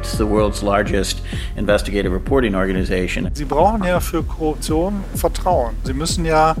It's the world's largest investigative reporting organization. Sie brauchen ja für Korruption Vertrauen. Sie müssen ja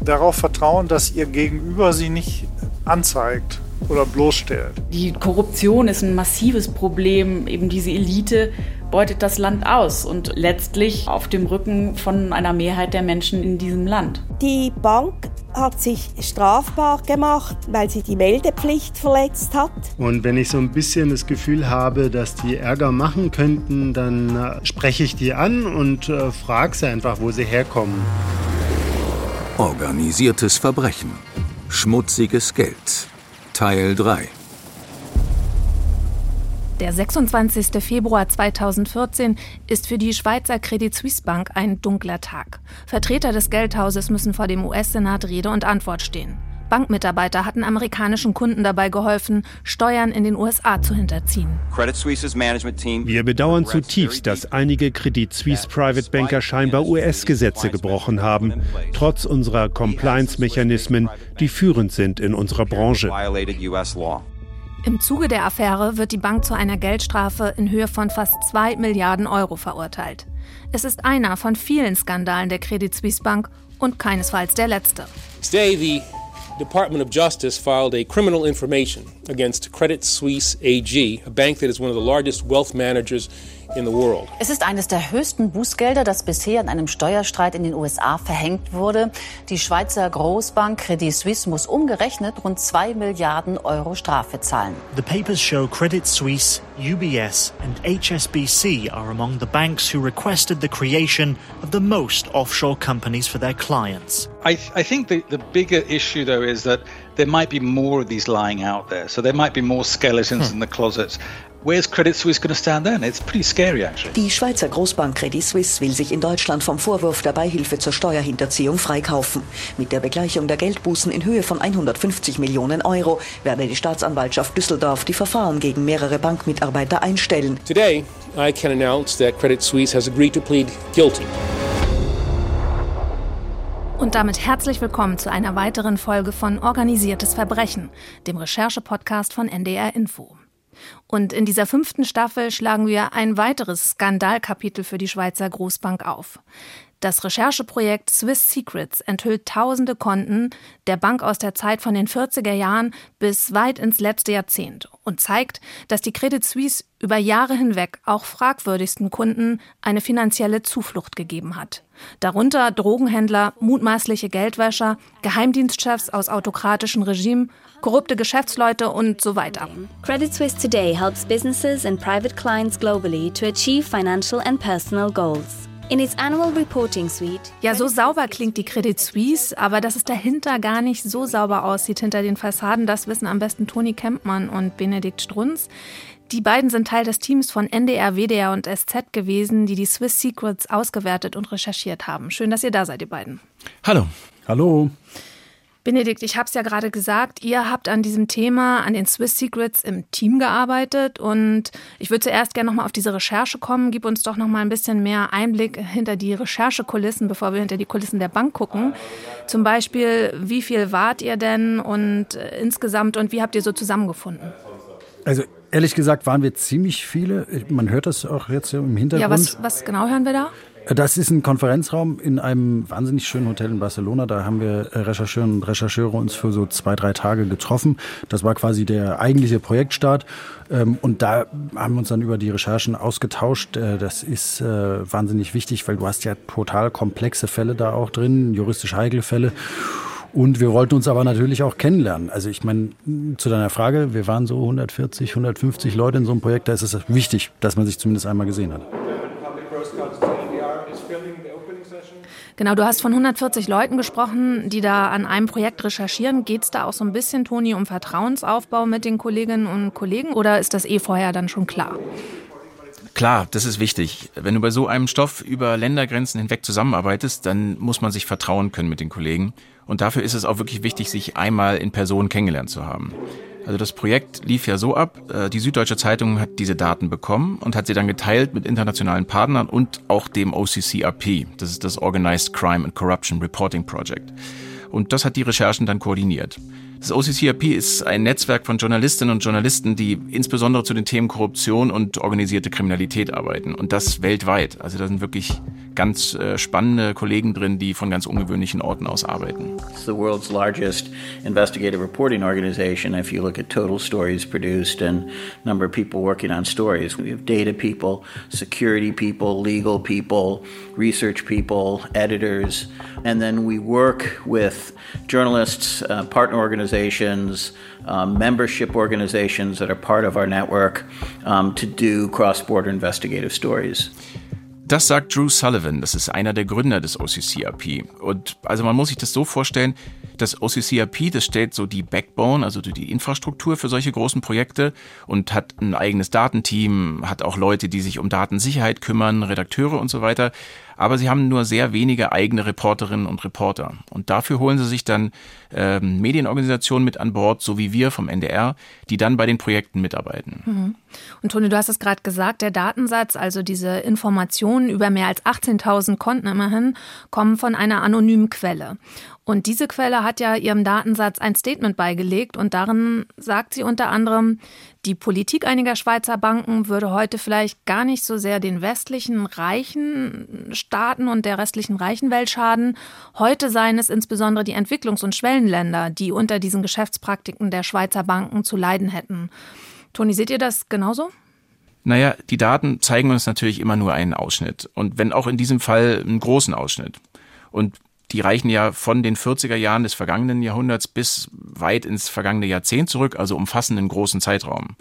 darauf vertrauen, dass ihr Gegenüber sie nicht anzeigt oder bloßstellt. Die Korruption ist ein massives Problem. Eben diese Elite beutet das Land aus und letztlich auf dem Rücken von einer Mehrheit der Menschen in diesem Land. Die Bank hat sich strafbar gemacht, weil sie die Meldepflicht verletzt hat. Und wenn ich so ein bisschen das Gefühl habe, dass die Ärger machen könnten, dann äh, spreche ich die an und äh, frage sie einfach, wo sie herkommen. Organisiertes Verbrechen. Schmutziges Geld. Teil 3. Der 26. Februar 2014 ist für die Schweizer Credit Suisse Bank ein dunkler Tag. Vertreter des Geldhauses müssen vor dem US-Senat Rede und Antwort stehen. Bankmitarbeiter hatten amerikanischen Kunden dabei geholfen, Steuern in den USA zu hinterziehen. Wir bedauern zutiefst, dass einige Credit Suisse Private Banker scheinbar US-Gesetze gebrochen haben, trotz unserer Compliance-Mechanismen, die führend sind in unserer Branche. Im Zuge der Affäre wird die Bank zu einer Geldstrafe in Höhe von fast 2 Milliarden Euro verurteilt. Es ist einer von vielen Skandalen der Credit Suisse Bank und keinesfalls der letzte. Today, the Department of Justice filed a criminal information against Credit Suisse AG, a bank that is one of the largest wealth managers es ist eines der höchsten Bußgelder, das bisher in einem Steuerstreit in den USA verhängt wurde. Die Schweizer Großbank Credit Suisse muss umgerechnet rund 2 Milliarden Euro Strafe zahlen. The papers show Credit Suisse, UBS and HSBC are among the banks who requested the creation of the most offshore companies for their clients. I, I think the, the bigger issue though is that there might be more of these lying out there. So there might be more skeletons hmm. in the closet. Where's Credit Suisse going to stand then? It's pretty scary actually. Die Schweizer Großbank Credit Suisse will sich in Deutschland vom Vorwurf der Beihilfe zur Steuerhinterziehung freikaufen. Mit der Begleichung der Geldbußen in Höhe von 150 Millionen Euro werde die Staatsanwaltschaft Düsseldorf die Verfahren gegen mehrere Bankmitarbeiter einstellen. Today, I can announce that Credit Suisse has agreed to plead guilty. Und damit herzlich willkommen zu einer weiteren Folge von Organisiertes Verbrechen, dem Recherche-Podcast von NDR Info. Und in dieser fünften Staffel schlagen wir ein weiteres Skandalkapitel für die Schweizer Großbank auf. Das Rechercheprojekt Swiss Secrets enthüllt tausende Konten der Bank aus der Zeit von den 40er Jahren bis weit ins letzte Jahrzehnt und zeigt, dass die Credit Suisse über Jahre hinweg auch fragwürdigsten Kunden eine finanzielle Zuflucht gegeben hat. Darunter Drogenhändler, mutmaßliche Geldwäscher, Geheimdienstchefs aus autokratischen Regimen, korrupte Geschäftsleute und so weiter. Credit Suisse today helps businesses and private clients globally to achieve financial and personal goals. In its annual reporting suite. Ja, so sauber klingt die Credit Suisse, aber dass es dahinter gar nicht so sauber aussieht hinter den Fassaden, das wissen am besten Toni Kempmann und Benedikt Strunz. Die beiden sind Teil des Teams von NDR, WDR und SZ gewesen, die die Swiss Secrets ausgewertet und recherchiert haben. Schön, dass ihr da seid, ihr beiden. Hallo. Hallo. Benedikt, ich habe es ja gerade gesagt, ihr habt an diesem Thema, an den Swiss Secrets im Team gearbeitet und ich würde zuerst gerne nochmal auf diese Recherche kommen. Gib uns doch nochmal ein bisschen mehr Einblick hinter die Recherchekulissen, bevor wir hinter die Kulissen der Bank gucken. Zum Beispiel, wie viel wart ihr denn und äh, insgesamt und wie habt ihr so zusammengefunden? Also ehrlich gesagt waren wir ziemlich viele. Man hört das auch jetzt im Hintergrund. Ja, was, was genau hören wir da? Das ist ein Konferenzraum in einem wahnsinnig schönen Hotel in Barcelona. Da haben wir äh, Rechercheurinnen und Rechercheure uns für so zwei, drei Tage getroffen. Das war quasi der eigentliche Projektstart. Ähm, und da haben wir uns dann über die Recherchen ausgetauscht. Äh, das ist äh, wahnsinnig wichtig, weil du hast ja total komplexe Fälle da auch drin, juristisch heikle Fälle. Und wir wollten uns aber natürlich auch kennenlernen. Also ich meine, zu deiner Frage, wir waren so 140, 150 Leute in so einem Projekt, da ist es wichtig, dass man sich zumindest einmal gesehen hat. Genau, du hast von 140 Leuten gesprochen, die da an einem Projekt recherchieren. Geht es da auch so ein bisschen, Toni, um Vertrauensaufbau mit den Kolleginnen und Kollegen oder ist das eh vorher dann schon klar? Klar, das ist wichtig. Wenn du bei so einem Stoff über Ländergrenzen hinweg zusammenarbeitest, dann muss man sich vertrauen können mit den Kollegen. Und dafür ist es auch wirklich wichtig, sich einmal in Person kennengelernt zu haben. Also das Projekt lief ja so ab, äh, die Süddeutsche Zeitung hat diese Daten bekommen und hat sie dann geteilt mit internationalen Partnern und auch dem OCCRP, das ist das Organized Crime and Corruption Reporting Project. Und das hat die Recherchen dann koordiniert. Das OCCRP ist ein Netzwerk von Journalistinnen und Journalisten, die insbesondere zu den Themen Korruption und organisierte Kriminalität arbeiten. Und das weltweit. Also da sind wirklich ganz äh, spannende Kollegen drin, die von ganz ungewöhnlichen Orten aus arbeiten. It's the world's largest investigative reporting organization if you look at total stories produced and number of people working on stories. We have data people, security people, legal people, research people, editors, and then we work with journalists, uh, partner organizations, um, membership organizations that are part of our network um, to do cross-border investigative stories. Das sagt Drew Sullivan, das ist einer der Gründer des OCCRP. Und also man muss sich das so vorstellen, das OCCRP, das stellt so die Backbone, also die Infrastruktur für solche großen Projekte und hat ein eigenes Datenteam, hat auch Leute, die sich um Datensicherheit kümmern, Redakteure und so weiter. Aber sie haben nur sehr wenige eigene Reporterinnen und Reporter. Und dafür holen sie sich dann ähm, Medienorganisationen mit an Bord, so wie wir vom NDR, die dann bei den Projekten mitarbeiten. Mhm. Und Toni, du hast es gerade gesagt, der Datensatz, also diese Informationen über mehr als 18.000 Konten immerhin, kommen von einer anonymen Quelle. Und diese Quelle hat ja ihrem Datensatz ein Statement beigelegt und darin sagt sie unter anderem, die Politik einiger Schweizer Banken würde heute vielleicht gar nicht so sehr den westlichen reichen Staaten und der restlichen reichen Welt schaden. Heute seien es insbesondere die Entwicklungs- und Schwellenländer, die unter diesen Geschäftspraktiken der Schweizer Banken zu leiden hätten. Toni, seht ihr das genauso? Naja, die Daten zeigen uns natürlich immer nur einen Ausschnitt. Und wenn auch in diesem Fall einen großen Ausschnitt. Und die reichen ja von den 40er Jahren des vergangenen Jahrhunderts bis weit ins vergangene Jahrzehnt zurück, also umfassen einen großen Zeitraum.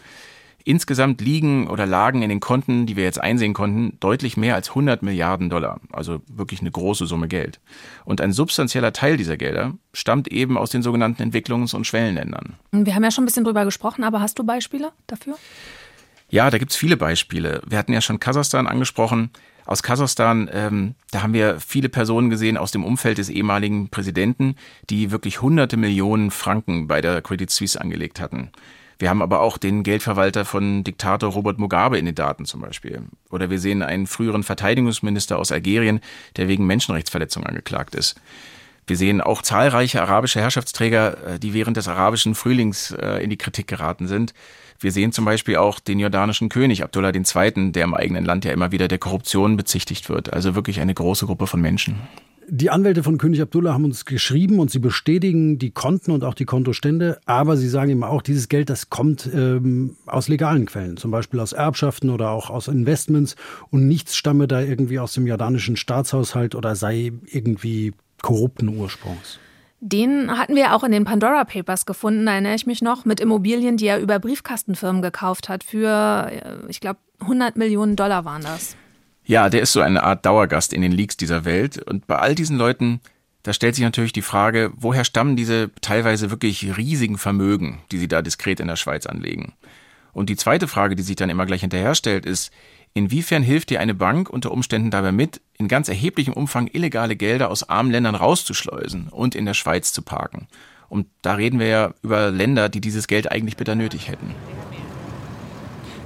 Insgesamt liegen oder lagen in den Konten, die wir jetzt einsehen konnten, deutlich mehr als 100 Milliarden Dollar, also wirklich eine große Summe Geld. Und ein substanzieller Teil dieser Gelder stammt eben aus den sogenannten Entwicklungs- und Schwellenländern. Wir haben ja schon ein bisschen drüber gesprochen, aber hast du Beispiele dafür? Ja, da gibt's viele Beispiele. Wir hatten ja schon Kasachstan angesprochen aus Kasachstan, ähm, da haben wir viele Personen gesehen aus dem Umfeld des ehemaligen Präsidenten, die wirklich hunderte Millionen Franken bei der Credit Suisse angelegt hatten. Wir haben aber auch den Geldverwalter von Diktator Robert Mugabe in den Daten zum Beispiel. Oder wir sehen einen früheren Verteidigungsminister aus Algerien, der wegen Menschenrechtsverletzung angeklagt ist. Wir sehen auch zahlreiche arabische Herrschaftsträger, äh, die während des arabischen Frühlings äh, in die Kritik geraten sind. Wir sehen zum Beispiel auch den jordanischen König Abdullah II., der im eigenen Land ja immer wieder der Korruption bezichtigt wird. Also wirklich eine große Gruppe von Menschen. Die Anwälte von König Abdullah haben uns geschrieben und sie bestätigen die Konten und auch die Kontostände, aber sie sagen eben auch, dieses Geld, das kommt ähm, aus legalen Quellen, zum Beispiel aus Erbschaften oder auch aus Investments und nichts stamme da irgendwie aus dem jordanischen Staatshaushalt oder sei irgendwie korrupten Ursprungs. Den hatten wir auch in den Pandora Papers gefunden, da erinnere ich mich noch, mit Immobilien, die er über Briefkastenfirmen gekauft hat. Für, äh, ich glaube, 100 Millionen Dollar waren das. Ja, der ist so eine Art Dauergast in den Leaks dieser Welt. Und bei all diesen Leuten, da stellt sich natürlich die Frage, woher stammen diese teilweise wirklich riesigen Vermögen, die sie da diskret in der Schweiz anlegen? Und die zweite Frage, die sich dann immer gleich hinterher stellt, ist, Inwiefern hilft dir eine Bank unter Umständen dabei mit, in ganz erheblichem Umfang illegale Gelder aus armen Ländern rauszuschleusen und in der Schweiz zu parken? Und da reden wir ja über Länder, die dieses Geld eigentlich bitter nötig hätten.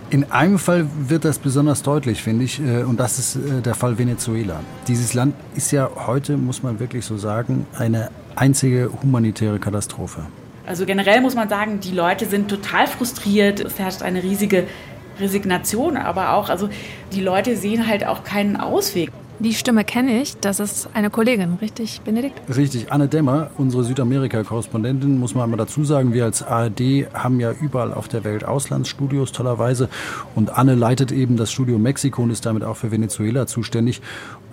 In einem Fall wird das besonders deutlich, finde ich, äh, und das ist äh, der Fall Venezuela. Dieses Land ist ja heute, muss man wirklich so sagen, eine einzige humanitäre Katastrophe. Also generell muss man sagen, die Leute sind total frustriert. Es herrscht eine riesige Resignation, aber auch, also die Leute sehen halt auch keinen Ausweg. Die Stimme kenne ich, das ist eine Kollegin, richtig, Benedikt? Richtig, Anne Dämmer, unsere Südamerika-Korrespondentin, muss man einmal dazu sagen. Wir als ARD haben ja überall auf der Welt Auslandsstudios, tollerweise. Und Anne leitet eben das Studio Mexiko und ist damit auch für Venezuela zuständig.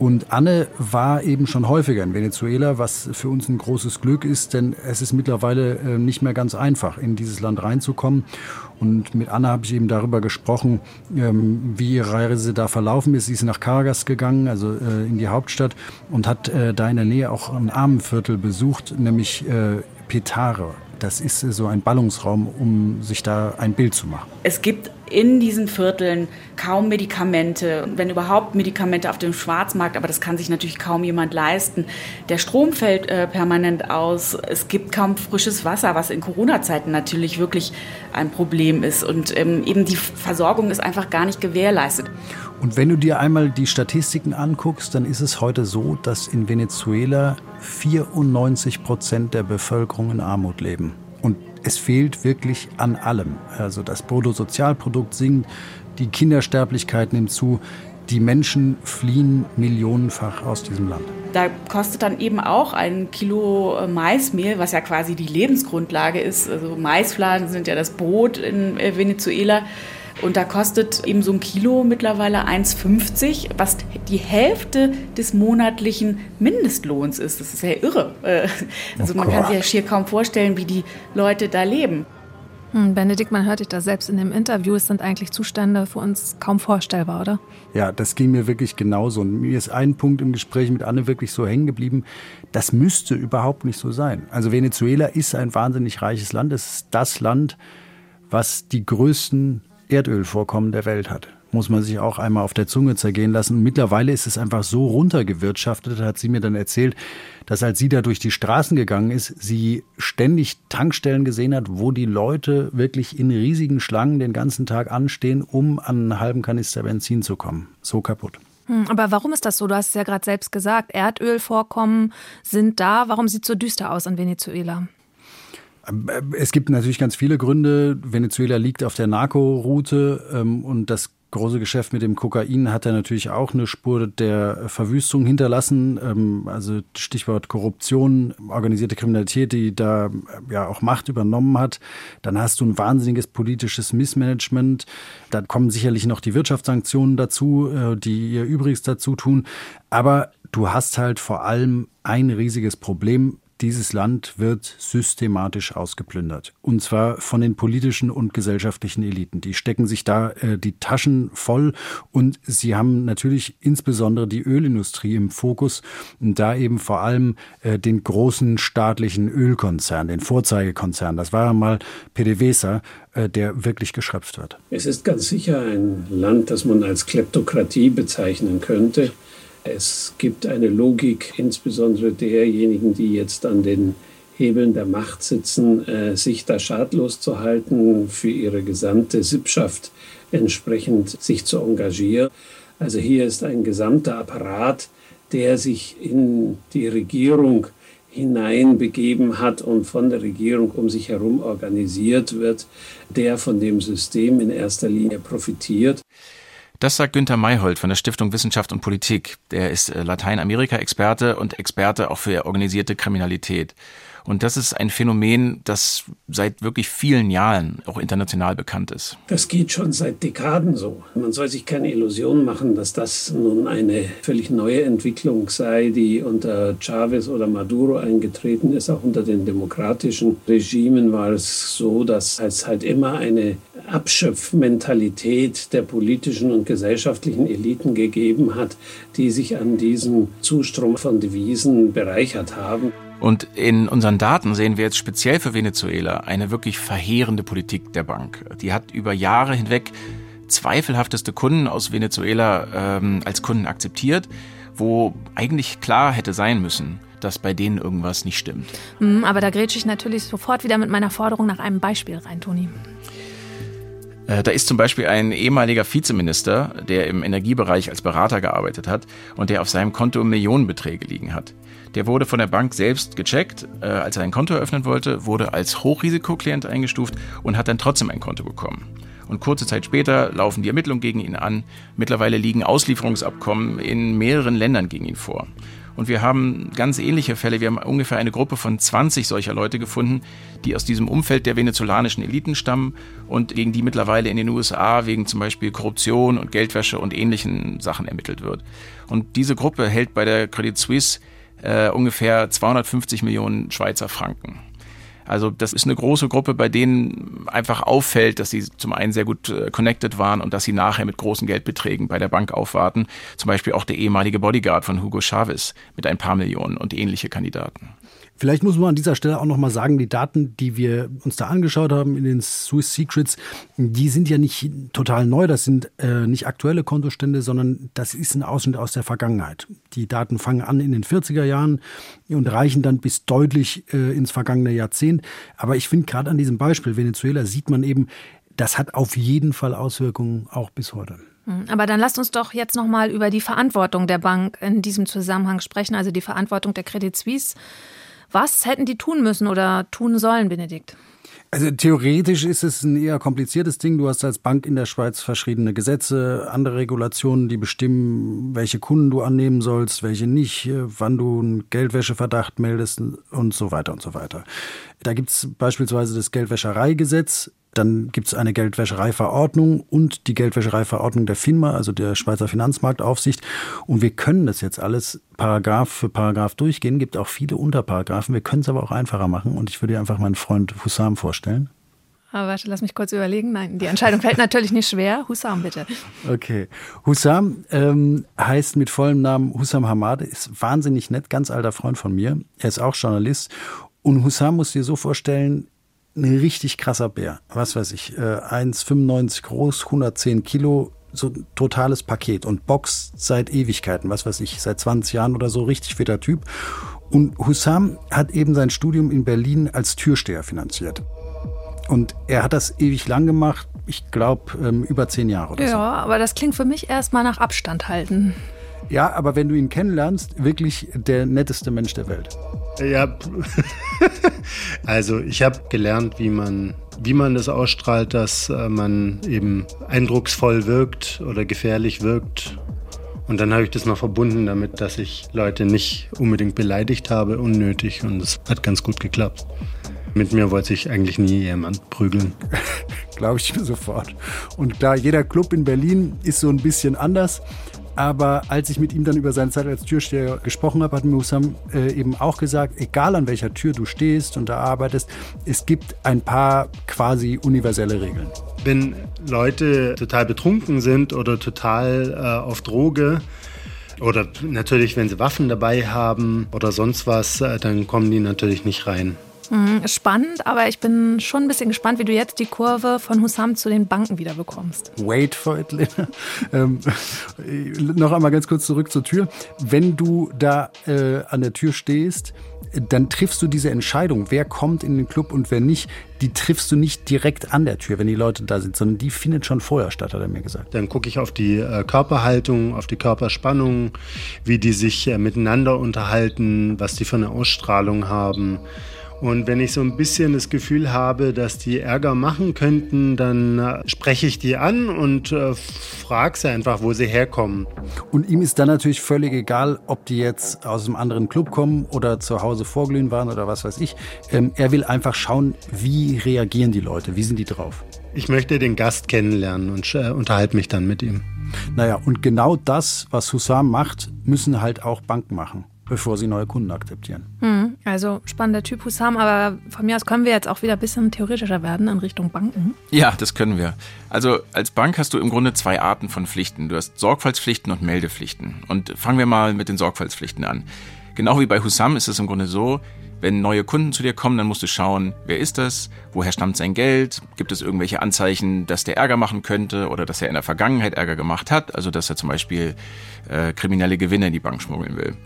Und Anne war eben schon häufiger in Venezuela, was für uns ein großes Glück ist, denn es ist mittlerweile äh, nicht mehr ganz einfach, in dieses Land reinzukommen. Und mit Anna habe ich eben darüber gesprochen, ähm, wie ihre Reise da verlaufen ist. Sie ist nach Caracas gegangen, also äh, in die Hauptstadt, und hat äh, da in der Nähe auch ein Armenviertel besucht, nämlich Petare. Das ist so ein Ballungsraum, um sich da ein Bild zu machen. Es gibt in diesen Vierteln kaum Medikamente, wenn überhaupt Medikamente auf dem Schwarzmarkt, aber das kann sich natürlich kaum jemand leisten. Der Strom fällt äh, permanent aus, es gibt kaum frisches Wasser, was in Corona-Zeiten natürlich wirklich ein Problem ist und ähm, eben die Versorgung ist einfach gar nicht gewährleistet. Und wenn du dir einmal die Statistiken anguckst, dann ist es heute so, dass in Venezuela 94 Prozent der Bevölkerung in Armut leben. Und es fehlt wirklich an allem. Also das Bruttosozialprodukt sinkt, die Kindersterblichkeit nimmt zu, die Menschen fliehen millionenfach aus diesem Land. Da kostet dann eben auch ein Kilo äh, Maismehl, was ja quasi die Lebensgrundlage ist. Also Maisfladen sind ja das Brot in äh, Venezuela. Und da kostet eben so ein Kilo mittlerweile 1,50, was die Hälfte des monatlichen Mindestlohns ist. Das ist ja irre. Äh, also man kann sich ja schier kaum vorstellen, wie die Leute da leben. Hm, Benedikt, man hört dich da selbst in dem Interview. Es sind eigentlich Zustände für uns kaum vorstellbar, oder? Ja, das ging mir wirklich genauso. Und mir ist ein Punkt im Gespräch mit Anne wirklich so hängen geblieben. Das müsste überhaupt nicht so sein. Also Venezuela ist ein wahnsinnig reiches Land. Es ist das Land, was die größten Erdölvorkommen der Welt hat muss man sich auch einmal auf der Zunge zergehen lassen. Mittlerweile ist es einfach so runtergewirtschaftet, hat sie mir dann erzählt, dass als sie da durch die Straßen gegangen ist, sie ständig Tankstellen gesehen hat, wo die Leute wirklich in riesigen Schlangen den ganzen Tag anstehen, um an einen halben Kanister Benzin zu kommen. So kaputt. Hm, aber warum ist das so? Du hast es ja gerade selbst gesagt. Erdölvorkommen sind da. Warum sieht es so düster aus in Venezuela? Es gibt natürlich ganz viele Gründe. Venezuela liegt auf der Narco-Route ähm, und das große Geschäft mit dem Kokain hat er natürlich auch eine Spur der Verwüstung hinterlassen. Ähm, also Stichwort Korruption, organisierte Kriminalität, die da ja auch Macht übernommen hat. Dann hast du ein wahnsinniges politisches Missmanagement. Da kommen sicherlich noch die Wirtschaftssanktionen dazu, äh, die ihr Übriges dazu tun. Aber du hast halt vor allem ein riesiges Problem dieses Land wird systematisch ausgeplündert. Und zwar von den politischen und gesellschaftlichen Eliten. Die stecken sich da äh, die Taschen voll und sie haben natürlich insbesondere die Ölindustrie im Fokus und da eben vor allem äh, den großen staatlichen Ölkonzern, den Vorzeigekonzern. Das war ja mal PDVSA, äh, der wirklich geschröpft wird. Es ist ganz sicher ein Land, das man als Kleptokratie bezeichnen könnte. Es gibt eine Logik, insbesondere derjenigen, die jetzt an den Hebeln der Macht sitzen, äh, sich da schadlos zu halten, für ihre gesamte Sippschaft entsprechend sich zu engagieren. Also hier ist ein gesamter Apparat, der sich in die Regierung hineinbegeben hat und von der Regierung um sich herum organisiert wird, der von dem System in erster Linie profitiert. Das sagt Günter Mayhold von der Stiftung Wissenschaft und Politik. Der ist äh, Lateinamerika-Experte und Experte auch für organisierte Kriminalität. Und das ist ein Phänomen, das seit wirklich vielen Jahren auch international bekannt ist. Das geht schon seit Dekaden so. Man soll sich keine Illusion machen, dass das nun eine völlig neue Entwicklung sei, die unter Chavez oder Maduro eingetreten ist. Auch unter den demokratischen Regimen war es so, dass es halt immer eine Abschöpfmentalität der politischen und gesellschaftlichen Eliten gegeben hat, die sich an diesem Zustrom von Devisen bereichert haben. Und in unseren Daten sehen wir jetzt speziell für Venezuela eine wirklich verheerende Politik der Bank. Die hat über Jahre hinweg zweifelhafteste Kunden aus Venezuela ähm, als Kunden akzeptiert, wo eigentlich klar hätte sein müssen, dass bei denen irgendwas nicht stimmt. Mhm, aber da grätsche ich natürlich sofort wieder mit meiner Forderung nach einem Beispiel rein, Toni. Äh, da ist zum Beispiel ein ehemaliger Vizeminister, der im Energiebereich als Berater gearbeitet hat und der auf seinem Konto Millionenbeträge liegen hat. Der wurde von der Bank selbst gecheckt, äh, als er ein Konto eröffnen wollte, wurde als Hochrisikoklient eingestuft und hat dann trotzdem ein Konto bekommen. Und kurze Zeit später laufen die Ermittlungen gegen ihn an. Mittlerweile liegen Auslieferungsabkommen in mehreren Ländern gegen ihn vor. Und wir haben ganz ähnliche Fälle. Wir haben ungefähr eine Gruppe von 20 solcher Leute gefunden, die aus diesem Umfeld der venezolanischen Eliten stammen und gegen die mittlerweile in den USA wegen zum Beispiel Korruption und Geldwäsche und ähnlichen Sachen ermittelt wird. Und diese Gruppe hält bei der Credit Suisse äh, ungefähr 250 Millionen Schweizer Franken. Also das ist eine große Gruppe, bei denen einfach auffällt, dass sie zum einen sehr gut äh, connected waren und dass sie nachher mit großen Geldbeträgen bei der Bank aufwarten. Zum Beispiel auch der ehemalige Bodyguard von Hugo Chavez mit ein paar Millionen und ähnliche Kandidaten. Vielleicht muss man an dieser Stelle auch noch mal sagen, die Daten, die wir uns da angeschaut haben in den Swiss Secrets, die sind ja nicht total neu, das sind äh, nicht aktuelle Kontostände, sondern das ist ein Ausschnitt aus der Vergangenheit. Die Daten fangen an in den 40er Jahren und reichen dann bis deutlich äh, ins vergangene Jahrzehnt. Aber ich finde gerade an diesem Beispiel Venezuela sieht man eben, das hat auf jeden Fall Auswirkungen auch bis heute. Hm, aber dann lasst uns doch jetzt noch mal über die Verantwortung der Bank in diesem Zusammenhang sprechen, also die Verantwortung der Credit Suisse. Was hätten die tun müssen oder tun sollen, Benedikt? Also theoretisch ist es ein eher kompliziertes Ding. Du hast als Bank in der Schweiz verschiedene Gesetze, andere Regulationen, die bestimmen, welche Kunden du annehmen sollst, welche nicht, äh, wann du einen Geldwäscheverdacht meldest und so weiter und so weiter. Da gibt es beispielsweise das Geldwäschereigesetz, dann gibt es eine Geldwäschereiverordnung und die Geldwäschereiverordnung der FINMA, also der Schweizer Finanzmarktaufsicht. Und wir können das jetzt alles Paragraph für Paragraph durchgehen. Gibt auch viele Unterparagraphen. Wir können es aber auch einfacher machen. Und ich würde dir einfach meinen Freund Hussam vorstellen. Aber warte, lass mich kurz überlegen. Nein, die Entscheidung fällt natürlich nicht schwer. Hussam, bitte. Okay. Hussam ähm, heißt mit vollem Namen Hussam Hamade, ist wahnsinnig nett, ganz alter Freund von mir. Er ist auch Journalist. Und Hussam muss dir so vorstellen, ein richtig krasser Bär. Was weiß ich, äh, 1,95 groß, 110 Kilo, so ein totales Paket und boxt seit Ewigkeiten, was weiß ich, seit 20 Jahren oder so, richtig fitter Typ. Und Hussam hat eben sein Studium in Berlin als Türsteher finanziert. Und er hat das ewig lang gemacht, ich glaube ähm, über zehn Jahre oder ja, so. Ja, aber das klingt für mich erstmal nach Abstand halten. Ja, aber wenn du ihn kennenlernst, wirklich der netteste Mensch der Welt. Ja, also ich habe gelernt, wie man, wie man das ausstrahlt, dass äh, man eben eindrucksvoll wirkt oder gefährlich wirkt. Und dann habe ich das noch verbunden damit, dass ich Leute nicht unbedingt beleidigt habe, unnötig. Und es hat ganz gut geklappt. Mit mir wollte sich eigentlich nie jemand prügeln. Glaube ich mir sofort. Und klar, jeder Club in Berlin ist so ein bisschen anders. Aber als ich mit ihm dann über seine Zeit als Türsteher gesprochen habe, hat mir Hussam äh, eben auch gesagt, egal an welcher Tür du stehst und da arbeitest, es gibt ein paar quasi universelle Regeln. Wenn Leute total betrunken sind oder total äh, auf Droge, oder natürlich, wenn sie Waffen dabei haben oder sonst was, äh, dann kommen die natürlich nicht rein. Mhm, spannend, aber ich bin schon ein bisschen gespannt, wie du jetzt die Kurve von Hussam zu den Banken wieder bekommst. Wait for it, Lena. Ähm, noch einmal ganz kurz zurück zur Tür. Wenn du da äh, an der Tür stehst, dann triffst du diese Entscheidung, wer kommt in den Club und wer nicht, die triffst du nicht direkt an der Tür, wenn die Leute da sind, sondern die findet schon vorher statt, hat er mir gesagt. Dann gucke ich auf die äh, Körperhaltung, auf die Körperspannung, wie die sich äh, miteinander unterhalten, was die für eine Ausstrahlung haben. Und wenn ich so ein bisschen das Gefühl habe, dass die Ärger machen könnten, dann äh, spreche ich die an und äh, frage sie einfach, wo sie herkommen. Und ihm ist dann natürlich völlig egal, ob die jetzt aus einem anderen Club kommen oder zu Hause vorglühen waren oder was weiß ich. Ähm, er will einfach schauen, wie reagieren die Leute, wie sind die drauf. Ich möchte den Gast kennenlernen und äh, unterhalte mich dann mit ihm. Naja, und genau das, was Hussam macht, müssen halt auch Banken machen bevor sie neue Kunden akzeptieren. Hm, also spannender Typ Hussam, aber von mir aus können wir jetzt auch wieder ein bisschen theoretischer werden in Richtung Banken. Ja, das können wir. Also als Bank hast du im Grunde zwei Arten von Pflichten. Du hast Sorgfaltspflichten und Meldepflichten. Und fangen wir mal mit den Sorgfaltspflichten an. Genau wie bei Hussam ist es im Grunde so, wenn neue Kunden zu dir kommen, dann musst du schauen, wer ist das, woher stammt sein Geld, gibt es irgendwelche Anzeichen, dass der Ärger machen könnte oder dass er in der Vergangenheit Ärger gemacht hat, also dass er zum Beispiel äh, kriminelle Gewinne in die Bank schmuggeln will.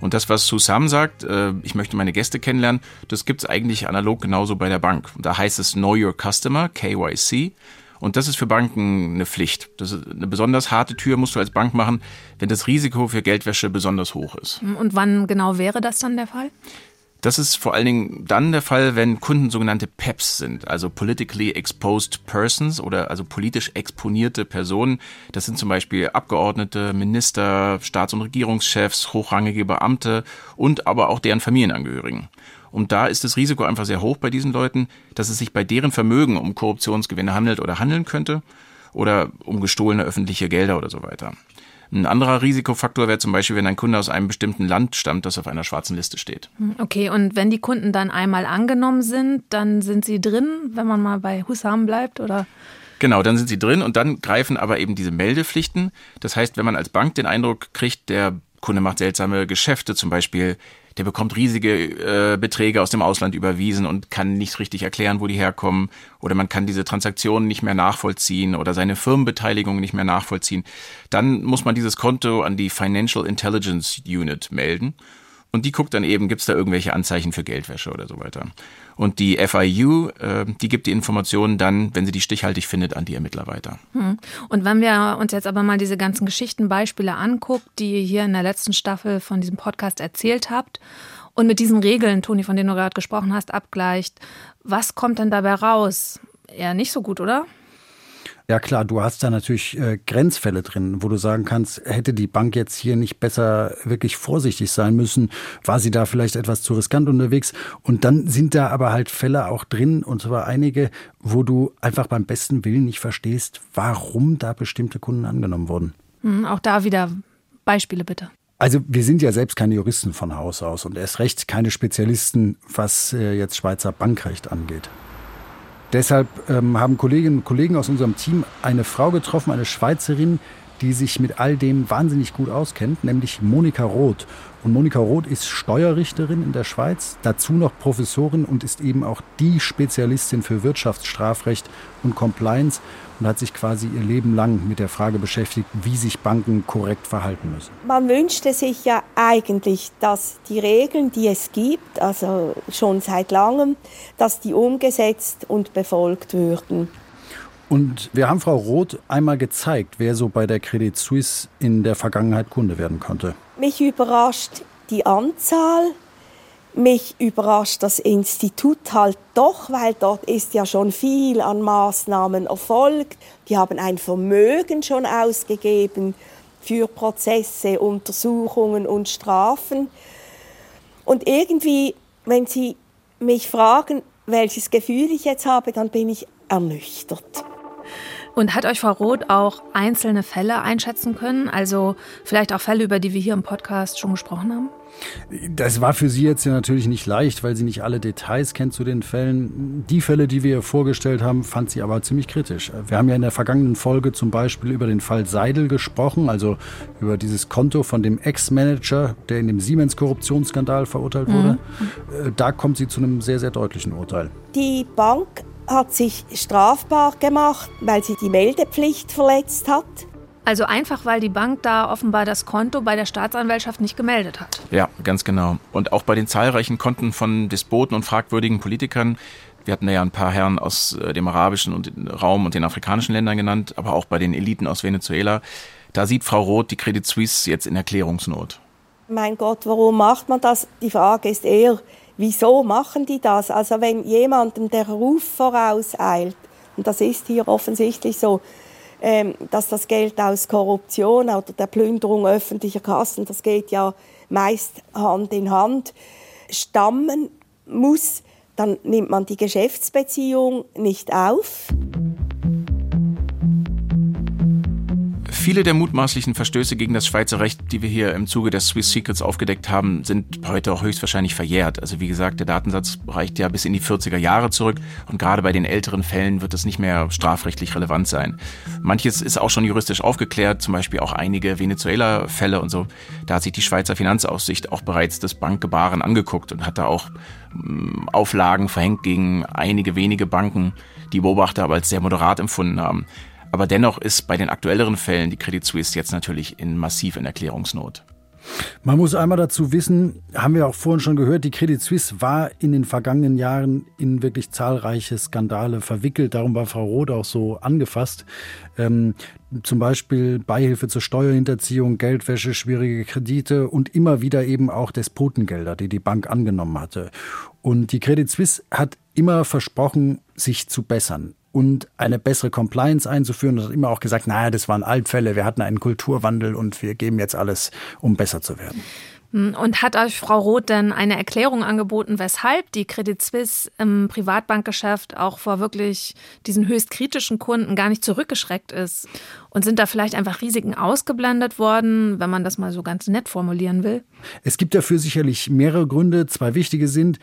Und das, was Susam sagt, äh, ich möchte meine Gäste kennenlernen, das gibt's eigentlich analog genauso bei der Bank. Und da heißt es Know Your Customer, KYC. Und das ist für Banken eine Pflicht. Das ist eine besonders harte Tür musst du als Bank machen, wenn das Risiko für Geldwäsche besonders hoch ist. Und wann genau wäre das dann der Fall? Das ist vor allen Dingen dann der Fall, wenn Kunden sogenannte PEPs sind, also Politically Exposed Persons oder also politisch exponierte Personen. Das sind zum Beispiel Abgeordnete, Minister, Staats- und Regierungschefs, hochrangige Beamte und aber auch deren Familienangehörigen. Und da ist das Risiko einfach sehr hoch bei diesen Leuten, dass es sich bei deren Vermögen um Korruptionsgewinne handelt oder handeln könnte oder um gestohlene öffentliche Gelder oder so weiter. Ein anderer Risikofaktor wäre zum Beispiel, wenn ein Kunde aus einem bestimmten Land stammt, das auf einer schwarzen Liste steht. Hm, okay, und wenn die Kunden dann einmal angenommen sind, dann sind sie drin, wenn man mal bei Hussam bleibt, oder? Genau, dann sind sie drin und dann greifen aber eben diese Meldepflichten. Das heißt, wenn man als Bank den Eindruck kriegt, der Kunde macht seltsame Geschäfte, zum Beispiel der bekommt riesige äh, Beträge aus dem Ausland überwiesen und kann nicht richtig erklären, wo die herkommen. Oder man kann diese Transaktionen nicht mehr nachvollziehen oder seine Firmenbeteiligung nicht mehr nachvollziehen. Dann muss man dieses Konto an die Financial Intelligence Unit melden. Und die guckt dann eben, gibt es da irgendwelche Anzeichen für Geldwäsche oder so weiter. Und die FIU, äh, die gibt die Informationen dann, wenn sie die stichhaltig findet, an die Ermittler weiter. Hm. Und wenn wir uns jetzt aber mal diese ganzen Geschichtenbeispiele anguckt, die ihr hier in der letzten Staffel von diesem Podcast erzählt habt, und mit diesen Regeln, Toni, von denen du gerade gesprochen hast, abgleicht, was kommt denn dabei raus? Eher nicht so gut, oder? Ja klar, du hast da natürlich äh, Grenzfälle drin, wo du sagen kannst, hätte die Bank jetzt hier nicht besser wirklich vorsichtig sein müssen, war sie da vielleicht etwas zu riskant unterwegs. Und dann sind da aber halt Fälle auch drin, und zwar einige, wo du einfach beim besten Willen nicht verstehst, warum da bestimmte Kunden angenommen wurden. Hm, auch da wieder Beispiele bitte. Also wir sind ja selbst keine Juristen von Haus aus und erst recht keine Spezialisten, was äh, jetzt Schweizer Bankrecht angeht. Deshalb ähm, haben Kolleginnen und Kollegen aus unserem Team eine Frau getroffen, eine Schweizerin, die sich mit all dem wahnsinnig gut auskennt, nämlich Monika Roth. Und Monika Roth ist Steuerrichterin in der Schweiz, dazu noch Professorin und ist eben auch die Spezialistin für Wirtschaftsstrafrecht und Compliance und hat sich quasi ihr Leben lang mit der Frage beschäftigt, wie sich Banken korrekt verhalten müssen. Man wünschte sich ja eigentlich, dass die Regeln, die es gibt, also schon seit langem, dass die umgesetzt und befolgt würden. Und wir haben Frau Roth einmal gezeigt, wer so bei der Credit Suisse in der Vergangenheit Kunde werden konnte. Mich überrascht die Anzahl, mich überrascht das Institut halt doch, weil dort ist ja schon viel an Maßnahmen erfolgt. Die haben ein Vermögen schon ausgegeben für Prozesse, Untersuchungen und Strafen. Und irgendwie, wenn Sie mich fragen, welches Gefühl ich jetzt habe, dann bin ich ernüchtert. Und hat euch Frau Roth auch einzelne Fälle einschätzen können? Also vielleicht auch Fälle, über die wir hier im Podcast schon gesprochen haben? Das war für Sie jetzt ja natürlich nicht leicht, weil sie nicht alle Details kennt zu den Fällen. Die Fälle, die wir ihr vorgestellt haben, fand sie aber ziemlich kritisch. Wir haben ja in der vergangenen Folge zum Beispiel über den Fall Seidel gesprochen, also über dieses Konto von dem Ex-Manager, der in dem Siemens-Korruptionsskandal verurteilt wurde. Mhm. Da kommt sie zu einem sehr, sehr deutlichen Urteil. Die Bank hat sich strafbar gemacht, weil sie die Meldepflicht verletzt hat. Also einfach, weil die Bank da offenbar das Konto bei der Staatsanwaltschaft nicht gemeldet hat. Ja, ganz genau. Und auch bei den zahlreichen Konten von Despoten und fragwürdigen Politikern. Wir hatten ja ein paar Herren aus äh, dem arabischen Raum und den afrikanischen Ländern genannt, aber auch bei den Eliten aus Venezuela. Da sieht Frau Roth die Credit Suisse jetzt in Erklärungsnot. Mein Gott, warum macht man das? Die Frage ist eher, Wieso machen die das? Also wenn jemandem der Ruf vorauseilt, und das ist hier offensichtlich so, ähm, dass das Geld aus Korruption oder der Plünderung öffentlicher Kassen, das geht ja meist Hand in Hand, stammen muss, dann nimmt man die Geschäftsbeziehung nicht auf. Viele der mutmaßlichen Verstöße gegen das Schweizer Recht, die wir hier im Zuge der Swiss Secrets aufgedeckt haben, sind heute auch höchstwahrscheinlich verjährt. Also wie gesagt, der Datensatz reicht ja bis in die 40er Jahre zurück und gerade bei den älteren Fällen wird es nicht mehr strafrechtlich relevant sein. Manches ist auch schon juristisch aufgeklärt, zum Beispiel auch einige Venezuela-Fälle und so. Da hat sich die Schweizer Finanzaufsicht auch bereits das Bankgebaren angeguckt und hat da auch ähm, Auflagen verhängt gegen einige wenige Banken, die Beobachter aber als sehr moderat empfunden haben. Aber dennoch ist bei den aktuelleren Fällen die Credit Suisse jetzt natürlich in massiv in Erklärungsnot. Man muss einmal dazu wissen, haben wir auch vorhin schon gehört, die Credit Suisse war in den vergangenen Jahren in wirklich zahlreiche Skandale verwickelt. Darum war Frau Roth auch so angefasst. Ähm, zum Beispiel Beihilfe zur Steuerhinterziehung, Geldwäsche, schwierige Kredite und immer wieder eben auch Despotengelder, die die Bank angenommen hatte. Und die Credit Suisse hat immer versprochen, sich zu bessern und eine bessere Compliance einzuführen. Und hat immer auch gesagt, naja, das waren Altfälle, wir hatten einen Kulturwandel und wir geben jetzt alles, um besser zu werden. Hm, und hat euch Frau Roth denn eine Erklärung angeboten, weshalb die Credit Suisse im Privatbankgeschäft auch vor wirklich diesen höchst kritischen Kunden gar nicht zurückgeschreckt ist? Und sind da vielleicht einfach Risiken ausgeblendet worden, wenn man das mal so ganz nett formulieren will? Es gibt dafür sicherlich mehrere Gründe. Zwei wichtige sind,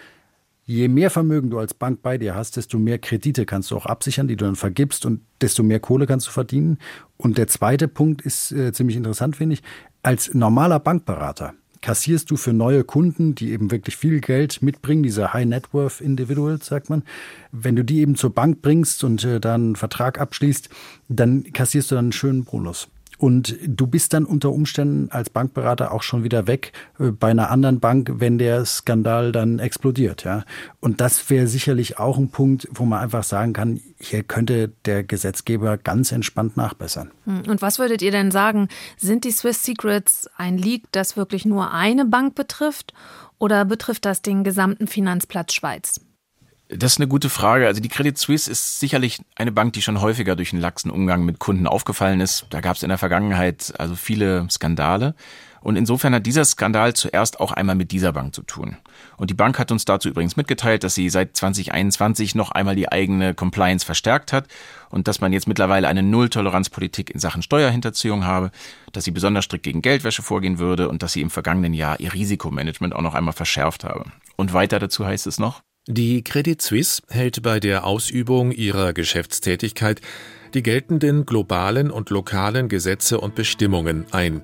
Je mehr Vermögen du als Bank bei dir hast, desto mehr Kredite kannst du auch absichern, die du dann vergibst und desto mehr Kohle kannst du verdienen. Und der zweite Punkt ist äh, ziemlich interessant, finde ich. Als normaler Bankberater kassierst du für neue Kunden, die eben wirklich viel Geld mitbringen, diese High Net Worth Individuals, sagt man. Wenn du die eben zur Bank bringst und äh, dann einen Vertrag abschließt, dann kassierst du dann einen schönen Bonus. Und du bist dann unter Umständen als Bankberater auch schon wieder weg äh, bei einer anderen Bank, wenn der Skandal dann explodiert, ja. Und das wäre sicherlich auch ein Punkt, wo man einfach sagen kann, hier könnte der Gesetzgeber ganz entspannt nachbessern. Hm, und was würdet ihr denn sagen? Sind die Swiss Secrets ein Leak, das wirklich nur eine Bank betrifft? Oder betrifft das den gesamten Finanzplatz Schweiz? Das ist eine gute Frage. Also die Credit Suisse ist sicherlich eine Bank, die schon häufiger durch einen laxen Umgang mit Kunden aufgefallen ist. Da gab es in der Vergangenheit also viele Skandale. Und insofern hat dieser Skandal zuerst auch einmal mit dieser Bank zu tun. Und die Bank hat uns dazu übrigens mitgeteilt, dass sie seit 2021 noch einmal die eigene Compliance verstärkt hat und dass man jetzt mittlerweile eine Null-Toleranz-Politik in Sachen Steuerhinterziehung habe, dass sie besonders strikt gegen Geldwäsche vorgehen würde und dass sie im vergangenen Jahr ihr Risikomanagement auch noch einmal verschärft habe. Und weiter dazu heißt es noch, die Credit Suisse hält bei der Ausübung ihrer Geschäftstätigkeit die geltenden globalen und lokalen Gesetze und Bestimmungen ein.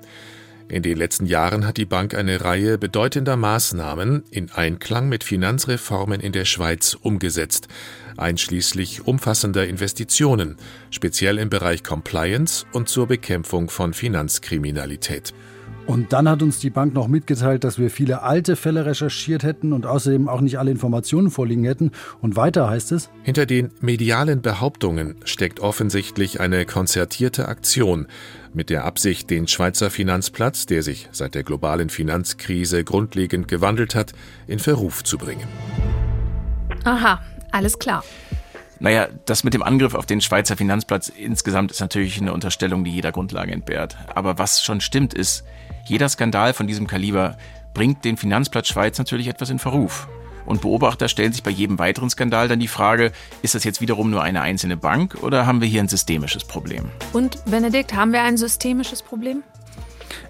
In den letzten Jahren hat die Bank eine Reihe bedeutender Maßnahmen in Einklang mit Finanzreformen in der Schweiz umgesetzt, einschließlich umfassender Investitionen, speziell im Bereich Compliance und zur Bekämpfung von Finanzkriminalität. Und dann hat uns die Bank noch mitgeteilt, dass wir viele alte Fälle recherchiert hätten und außerdem auch nicht alle Informationen vorliegen hätten. Und weiter heißt es, Hinter den medialen Behauptungen steckt offensichtlich eine konzertierte Aktion mit der Absicht, den Schweizer Finanzplatz, der sich seit der globalen Finanzkrise grundlegend gewandelt hat, in Verruf zu bringen. Aha, alles klar. Naja, das mit dem Angriff auf den Schweizer Finanzplatz insgesamt ist natürlich eine Unterstellung, die jeder Grundlage entbehrt. Aber was schon stimmt, ist, jeder Skandal von diesem Kaliber bringt den Finanzplatz Schweiz natürlich etwas in Verruf. Und Beobachter stellen sich bei jedem weiteren Skandal dann die Frage, ist das jetzt wiederum nur eine einzelne Bank oder haben wir hier ein systemisches Problem? Und Benedikt, haben wir ein systemisches Problem?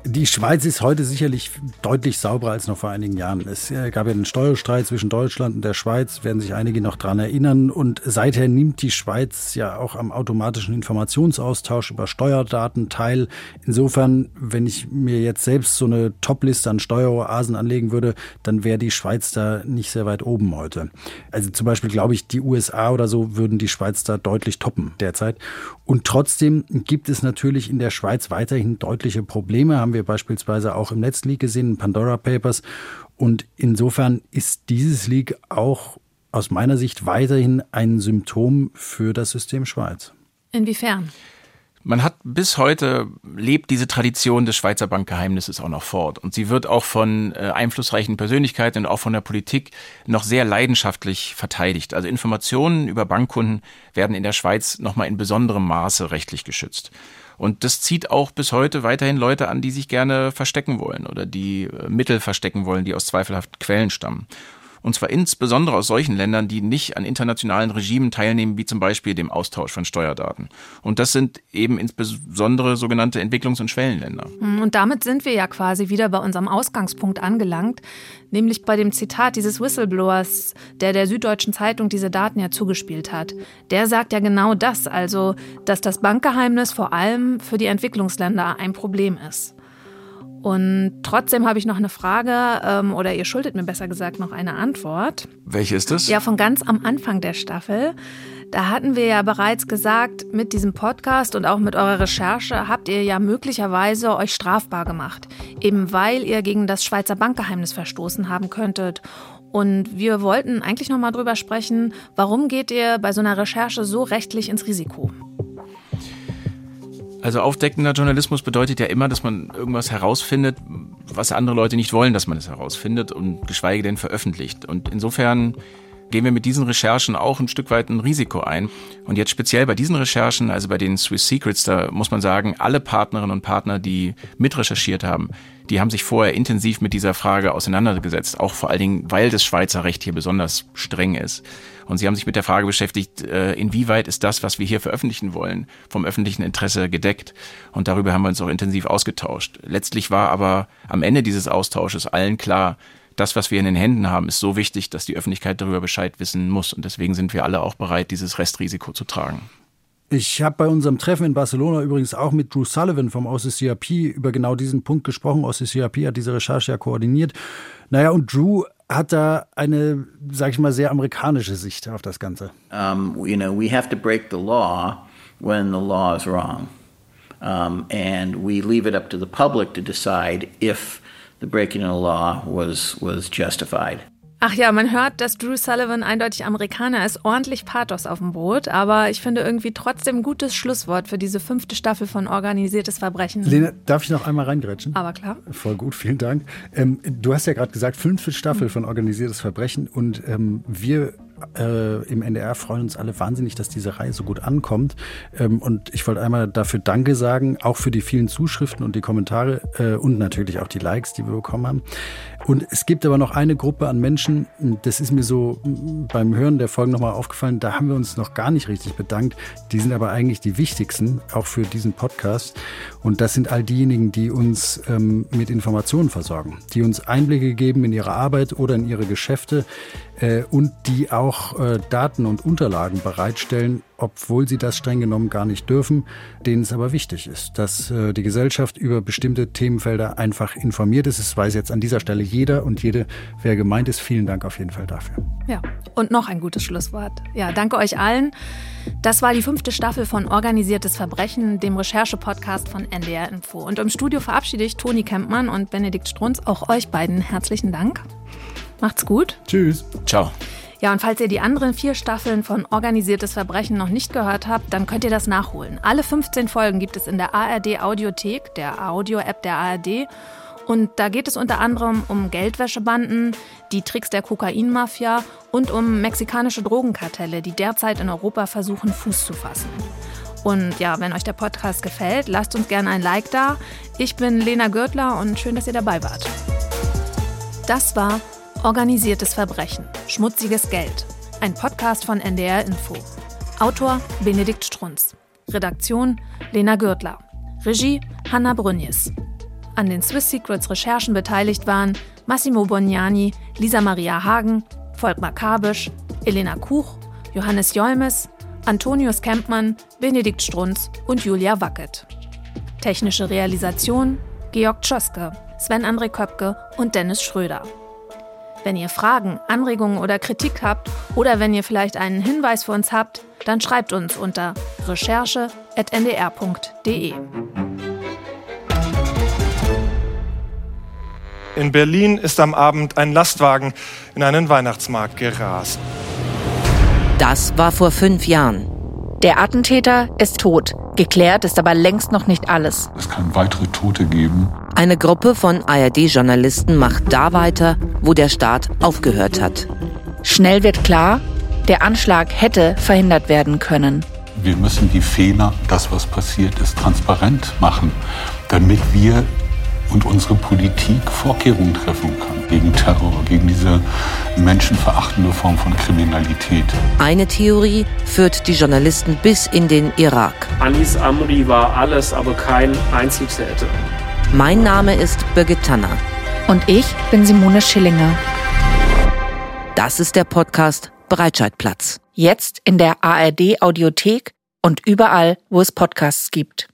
Die Schweiz ist heute sicherlich deutlich sauberer als noch vor einigen Jahren. Es äh, gab ja den Steuerstreit zwischen Deutschland und der Schweiz, werden sich einige noch daran erinnern. Und seither nimmt die Schweiz ja auch am automatischen Informationsaustausch über Steuerdaten teil. Insofern, wenn ich mir jetzt selbst so eine Topliste an Steueroasen anlegen würde, dann wäre die Schweiz da nicht sehr weit oben heute. Also zum Beispiel glaube ich, die USA oder so würden die Schweiz da deutlich toppen derzeit. Und trotzdem gibt es natürlich in der Schweiz weiterhin deutliche Probleme, haben wir beispielsweise auch im Netzleak gesehen, in Pandora Papers. Und insofern ist dieses Leak auch aus meiner Sicht weiterhin ein Symptom für das System Schweiz. Inwiefern? Man hat bis heute lebt diese Tradition des Schweizer Bankgeheimnisses auch noch fort. Und sie wird auch von äh, einflussreichen Persönlichkeiten und auch von der Politik noch sehr leidenschaftlich verteidigt. Also Informationen über Bankkunden werden in der Schweiz nochmal in besonderem Maße rechtlich geschützt. Und das zieht auch bis heute weiterhin Leute an, die sich gerne verstecken wollen oder die äh, Mittel verstecken wollen, die aus zweifelhaften Quellen stammen. Und zwar insbesondere aus solchen Ländern, die nicht an internationalen Regimen teilnehmen, wie zum Beispiel dem Austausch von Steuerdaten. Und das sind eben insbesondere sogenannte Entwicklungs- und Schwellenländer. Hm, und damit sind wir ja quasi wieder bei unserem Ausgangspunkt angelangt, nämlich bei dem Zitat dieses Whistleblowers, der der Süddeutschen Zeitung diese Daten ja zugespielt hat. Der sagt ja genau das, also, dass das Bankgeheimnis vor allem für die Entwicklungsländer ein Problem ist. Und trotzdem habe ich noch eine Frage, ähm, oder ihr schuldet mir besser gesagt noch eine Antwort. Welche ist das? Ja, von ganz am Anfang der Staffel. Da hatten wir ja bereits gesagt, mit diesem Podcast und auch mit eurer Recherche habt ihr ja möglicherweise euch strafbar gemacht, eben weil ihr gegen das Schweizer Bankgeheimnis verstoßen haben könntet. Und wir wollten eigentlich noch mal drüber sprechen, warum geht ihr bei so einer Recherche so rechtlich ins Risiko? Also aufdeckender Journalismus bedeutet ja immer, dass man irgendwas herausfindet, was andere Leute nicht wollen, dass man es herausfindet und geschweige denn veröffentlicht. Und insofern gehen wir mit diesen Recherchen auch ein Stück weit ein Risiko ein. Und jetzt speziell bei diesen Recherchen, also bei den Swiss Secrets, da muss man sagen, alle Partnerinnen und Partner, die mitrecherchiert haben, die haben sich vorher intensiv mit dieser Frage auseinandergesetzt, auch vor allen Dingen, weil das Schweizer Recht hier besonders streng ist. Und sie haben sich mit der Frage beschäftigt, äh, inwieweit ist das, was wir hier veröffentlichen wollen, vom öffentlichen Interesse gedeckt. Und darüber haben wir uns auch intensiv ausgetauscht. Letztlich war aber am Ende dieses Austausches allen klar, das, was wir in den Händen haben, ist so wichtig, dass die Öffentlichkeit darüber Bescheid wissen muss. Und deswegen sind wir alle auch bereit, dieses Restrisiko zu tragen. Ich habe bei unserem Treffen in Barcelona übrigens auch mit Drew Sullivan vom OCCRP über genau diesen Punkt gesprochen. OCCRP hat diese Recherche ja koordiniert. Naja, und Drew hat da eine, sag ich mal, sehr amerikanische Sicht auf das Ganze. Um, you know, we have to break the law when the law is wrong. Um, and we leave it up to the public to decide if the breaking of the law was, was justified. Ach ja, man hört, dass Drew Sullivan eindeutig Amerikaner ist, ordentlich Pathos auf dem Boot, aber ich finde irgendwie trotzdem ein gutes Schlusswort für diese fünfte Staffel von Organisiertes Verbrechen. Lena, darf ich noch einmal reingrätschen? Aber klar. Voll gut, vielen Dank. Ähm, du hast ja gerade gesagt, fünfte Staffel von Organisiertes Verbrechen und ähm, wir äh, im NDR freuen uns alle wahnsinnig, dass diese Reihe so gut ankommt. Ähm, und ich wollte einmal dafür Danke sagen, auch für die vielen Zuschriften und die Kommentare äh, und natürlich auch die Likes, die wir bekommen haben. Und es gibt aber noch eine Gruppe an Menschen, das ist mir so beim Hören der Folgen nochmal aufgefallen, da haben wir uns noch gar nicht richtig bedankt. Die sind aber eigentlich die wichtigsten, auch für diesen Podcast. Und das sind all diejenigen, die uns ähm, mit Informationen versorgen, die uns Einblicke geben in ihre Arbeit oder in ihre Geschäfte, äh, und die auch äh, Daten und Unterlagen bereitstellen, obwohl sie das streng genommen gar nicht dürfen, denen es aber wichtig ist, dass äh, die Gesellschaft über bestimmte Themenfelder einfach informiert ist. Es weiß jetzt an dieser Stelle jeder und jede, wer gemeint ist. Vielen Dank auf jeden Fall dafür. Ja, und noch ein gutes Schlusswort. Ja, danke euch allen. Das war die fünfte Staffel von Organisiertes Verbrechen, dem Recherche-Podcast von NDR Info. Und im Studio verabschiede ich Toni Kempmann und Benedikt Strunz. Auch euch beiden herzlichen Dank. Macht's gut. Tschüss. Ciao. Ja, und falls ihr die anderen vier Staffeln von Organisiertes Verbrechen noch nicht gehört habt, dann könnt ihr das nachholen. Alle 15 Folgen gibt es in der ARD Audiothek, der Audio-App der ARD. Und da geht es unter anderem um Geldwäschebanden, die Tricks der Kokainmafia und um mexikanische Drogenkartelle, die derzeit in Europa versuchen, Fuß zu fassen. Und ja, wenn euch der Podcast gefällt, lasst uns gerne ein Like da. Ich bin Lena Gürtler und schön, dass ihr dabei wart. Das war Organisiertes Verbrechen. Schmutziges Geld. Ein Podcast von NDR Info. Autor Benedikt Strunz. Redaktion Lena Gürtler. Regie Hanna Brünjes. An den Swiss Secrets Recherchen beteiligt waren Massimo Bognani, Lisa Maria Hagen, Volkmar Kabisch, Elena Kuch, Johannes Jolmes, Antonius Kempmann, Benedikt Strunz und Julia Wackett. Technische Realisation Georg Tschoske, Sven André Köpke und Dennis Schröder. Wenn ihr Fragen, Anregungen oder Kritik habt oder wenn ihr vielleicht einen Hinweis für uns habt, dann schreibt uns unter recherche.ndr.de. In Berlin ist am Abend ein Lastwagen in einen Weihnachtsmarkt gerast. Das war vor fünf Jahren. Der Attentäter ist tot. Geklärt ist aber längst noch nicht alles. Es kann weitere Tote geben. Eine Gruppe von ARD-Journalisten macht da weiter, wo der Staat aufgehört hat. Schnell wird klar, der Anschlag hätte verhindert werden können. Wir müssen die Fehler, das was passiert ist, transparent machen, damit wir und unsere Politik Vorkehrungen treffen kann gegen Terror, gegen diese menschenverachtende Form von Kriminalität. Eine Theorie führt die Journalisten bis in den Irak. Anis Amri war alles, aber kein Einzeltäter. Mein Name ist Birgit Tanner. Und ich bin Simone Schillinger. Das ist der Podcast Breitscheidplatz. Jetzt in der ARD Audiothek und überall, wo es Podcasts gibt.